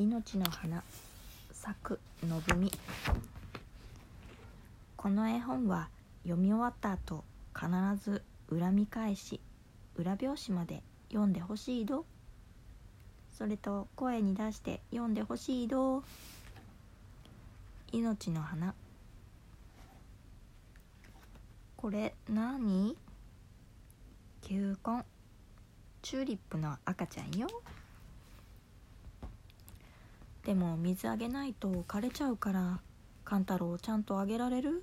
命の花咲くのぶみこの絵本は読み終わった後必ず恨み返し裏表紙まで読んでほしいど。それと声に出して読んでほしいど。命の花。これ何？球根。チューリップの赤ちゃんよ。でも水あげないと枯れちゃうから勘太郎ちゃんとあげられる？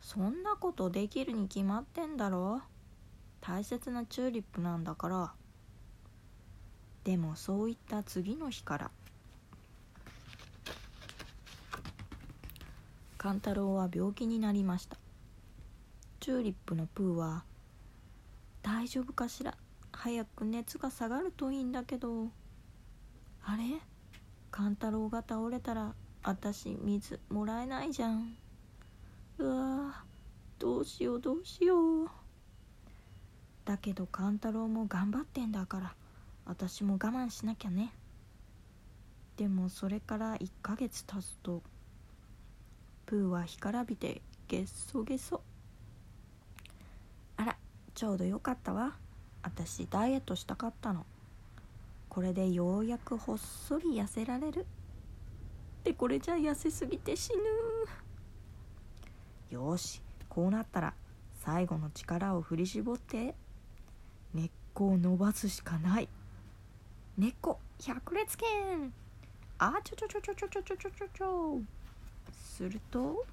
そんなことできるに決まってんだろ。大切なチューリップなんだから。でもそういった次の日から勘太郎は病気になりました。チューリップのプーは「大丈夫かしら？早く熱が下がるといいんだけど。あれ？勘太郎が倒れたら私水もらえないじゃん。うわどうしようどうしよう。だけど勘太郎も頑張ってんだから私も我慢しなきゃね。でもそれから1ヶ月経つとプーは干からびてげっそげそあらちょうどよかったわ。私ダイエットしたかったの。これでようやくほっそり痩せられる。でこれじゃ痩せすぎて死ぬ。よしこうなったら最後の力を振り絞って。根っこを伸ばすしかない。根っこ百裂拳。あちょちょちょちょちょちょちょちょ。ちょちょすると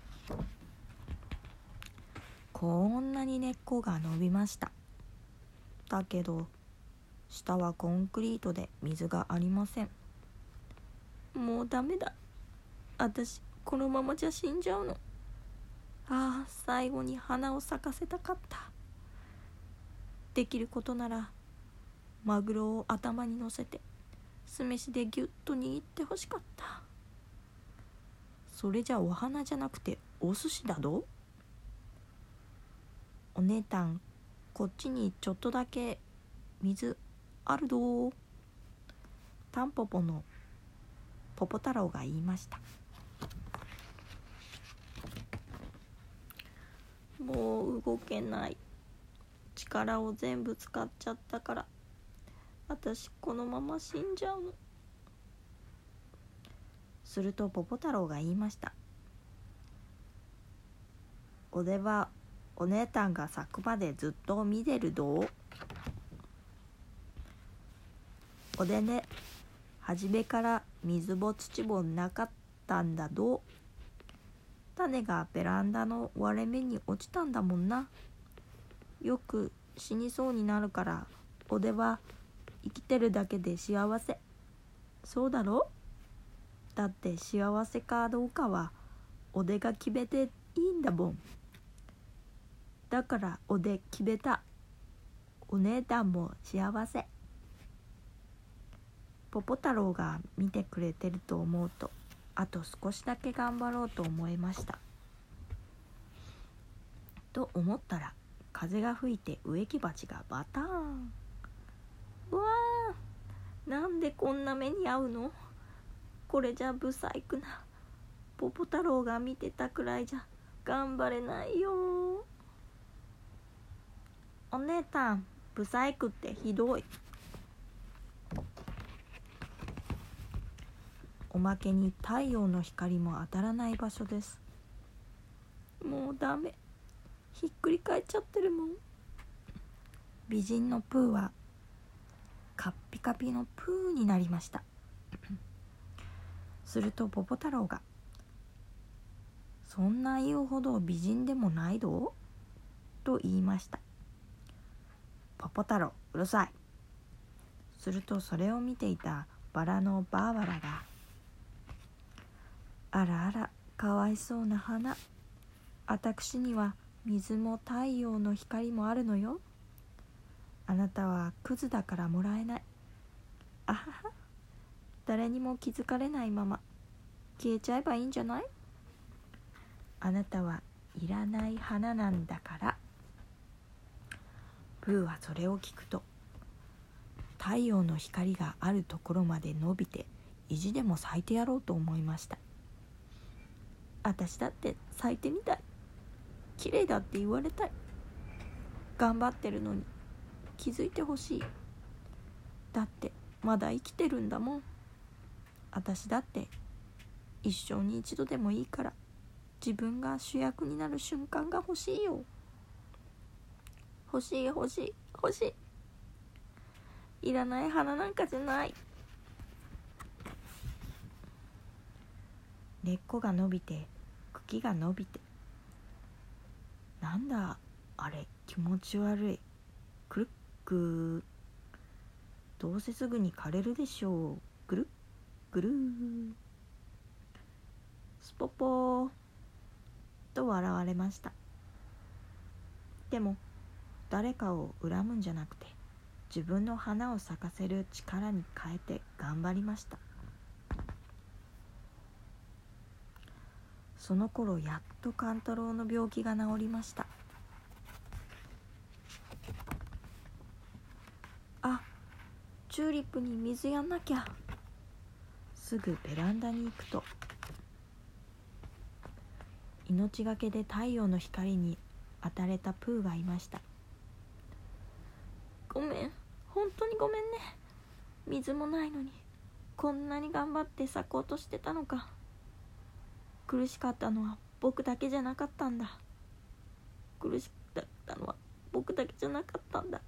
こんなに根っこが伸びました。だけど下はコンクリートで水がありません。もうダメだ。私このままじゃ死んじゃうの。ああ最後に花を咲かせたかった。できることならマグロを頭に乗せて酢飯でぎゅっと握ってほしかった。それじゃお花じゃなくてお寿司だど？お姉たんこっちにちょっとだけ水あるど。タンポポのポポ太郎が言いました。もう動けない。力を全部使っちゃったから。私このまま死んじゃうの。するとポポ太郎が言いました「おではお姉たんが咲くまでずっと見てるど。う?」おでね初めから水も土もなかったんだどう？種がベランダの割れ目に落ちたんだもんな。よく死にそうになるからおでは生きてるだけで幸せ。そうだろ？だって幸せかどうかはおでが決めていいんだもん。だからおで決めた。お姉たんも幸せ。ポポ太郎が見てくれてると思うとあと少しだけ頑張ろうと思いました。と思ったら風が吹いて植木鉢がバターン。うわーなんでこんな目に遭うの？これじゃブサイクな。ポポ太郎が見てたくらいじゃ頑張れないよ。お姉たんブサイクってひどい。おまけに太陽の光も当たらない場所です。もうダメ。ひっくり返っちゃってるもん。美人のプーはカッピカピのプーになりました。するとポポ太郎が「そんな言うほど美人でもないど?」と言いましたポポ太郎うるさいするとそれを見ていたバラのバーバラがあらあらかわいそうな花。私には水も太陽の光もあるのよ。あなたはクズだからもらえない。あはは。誰にも気づかれないまま。消えちゃえばいいんじゃない？あなたはいらない花なんだから。プーはそれを聞くと太陽の光があるところまで伸びて意地でも咲いてやろうと思いました。私だって咲いてみたい。綺麗だって言われたい。頑張ってるのに。気づいてほしい。だってまだ生きてるんだもん。私だって一生に一度でもいいから。自分が主役になる瞬間が欲しいよ。欲しい欲しい欲しい。いらない花なんかじゃない。根っこが伸びて茎が伸びて。なんだあれ気持ち悪い。くるっくどうせすぐに枯れるでしょう。ぐるっぐるスポポー。と笑われました。でも誰かを恨むんじゃなくて自分の花を咲かせる力に変えて頑張りました。その頃やっと勘太郎の病気が治りました。あチューリップに水やんなきゃ。すぐベランダに行くと。命がけで太陽の光に当たれたプーがいました。ごめん。本当にごめんね。水もないのに。こんなに頑張って咲こうとしてたのか。苦しかったのは僕だけじゃなかったんだ。苦しかったのは僕だけじゃなかったんだ。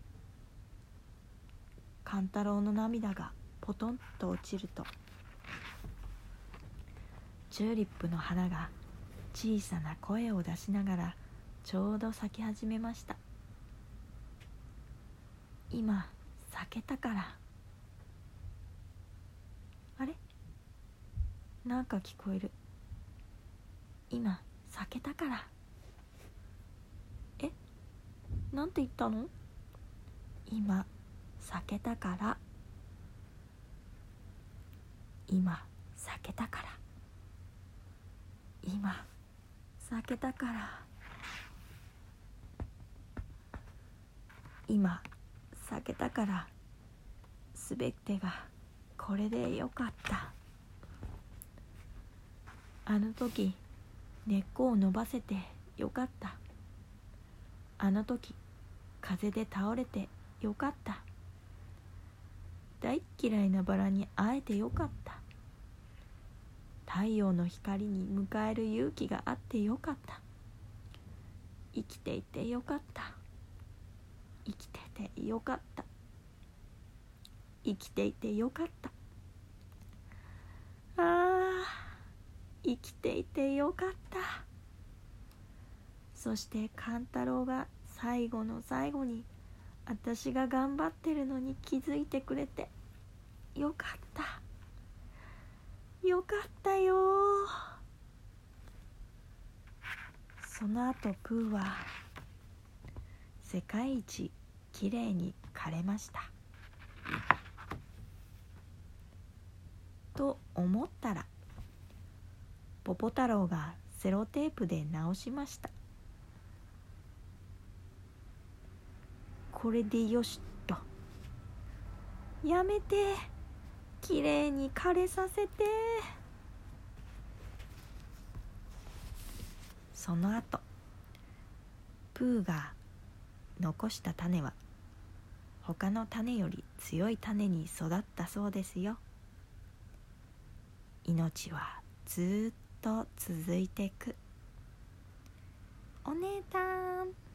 勘太郎の涙がポトンと落ちるとチューリップの花が小さな声を出しながらちょうど咲き始めました。今咲けたから。あれ？なんか聞こえる。今咲けたから。え？なんて言ったの？今咲けたから。今咲けたから。今咲けたから。今咲けたから。全てがこれでよかった。あの時根っこを伸ばせてよかった。あの時風で倒れてよかった。大っ嫌いなバラに会えてよかった。太陽の光に迎える勇気があってよかった。生きていてよかった。生きててよかった。生きていてよかったあ生きていてよかった。そして勘太郎が最後の最後に私が頑張ってるのに気づいてくれてよかった。よかったよ。その後プーは世界一きれいに枯れました。と思ったらポポ太郎がセロテープで直しました。これでよしと。やめて。きれいに枯れさせて。その後プーが残した種は他の種より強い種に育ったそうですよ。命はずっと続いてく。お姉たん。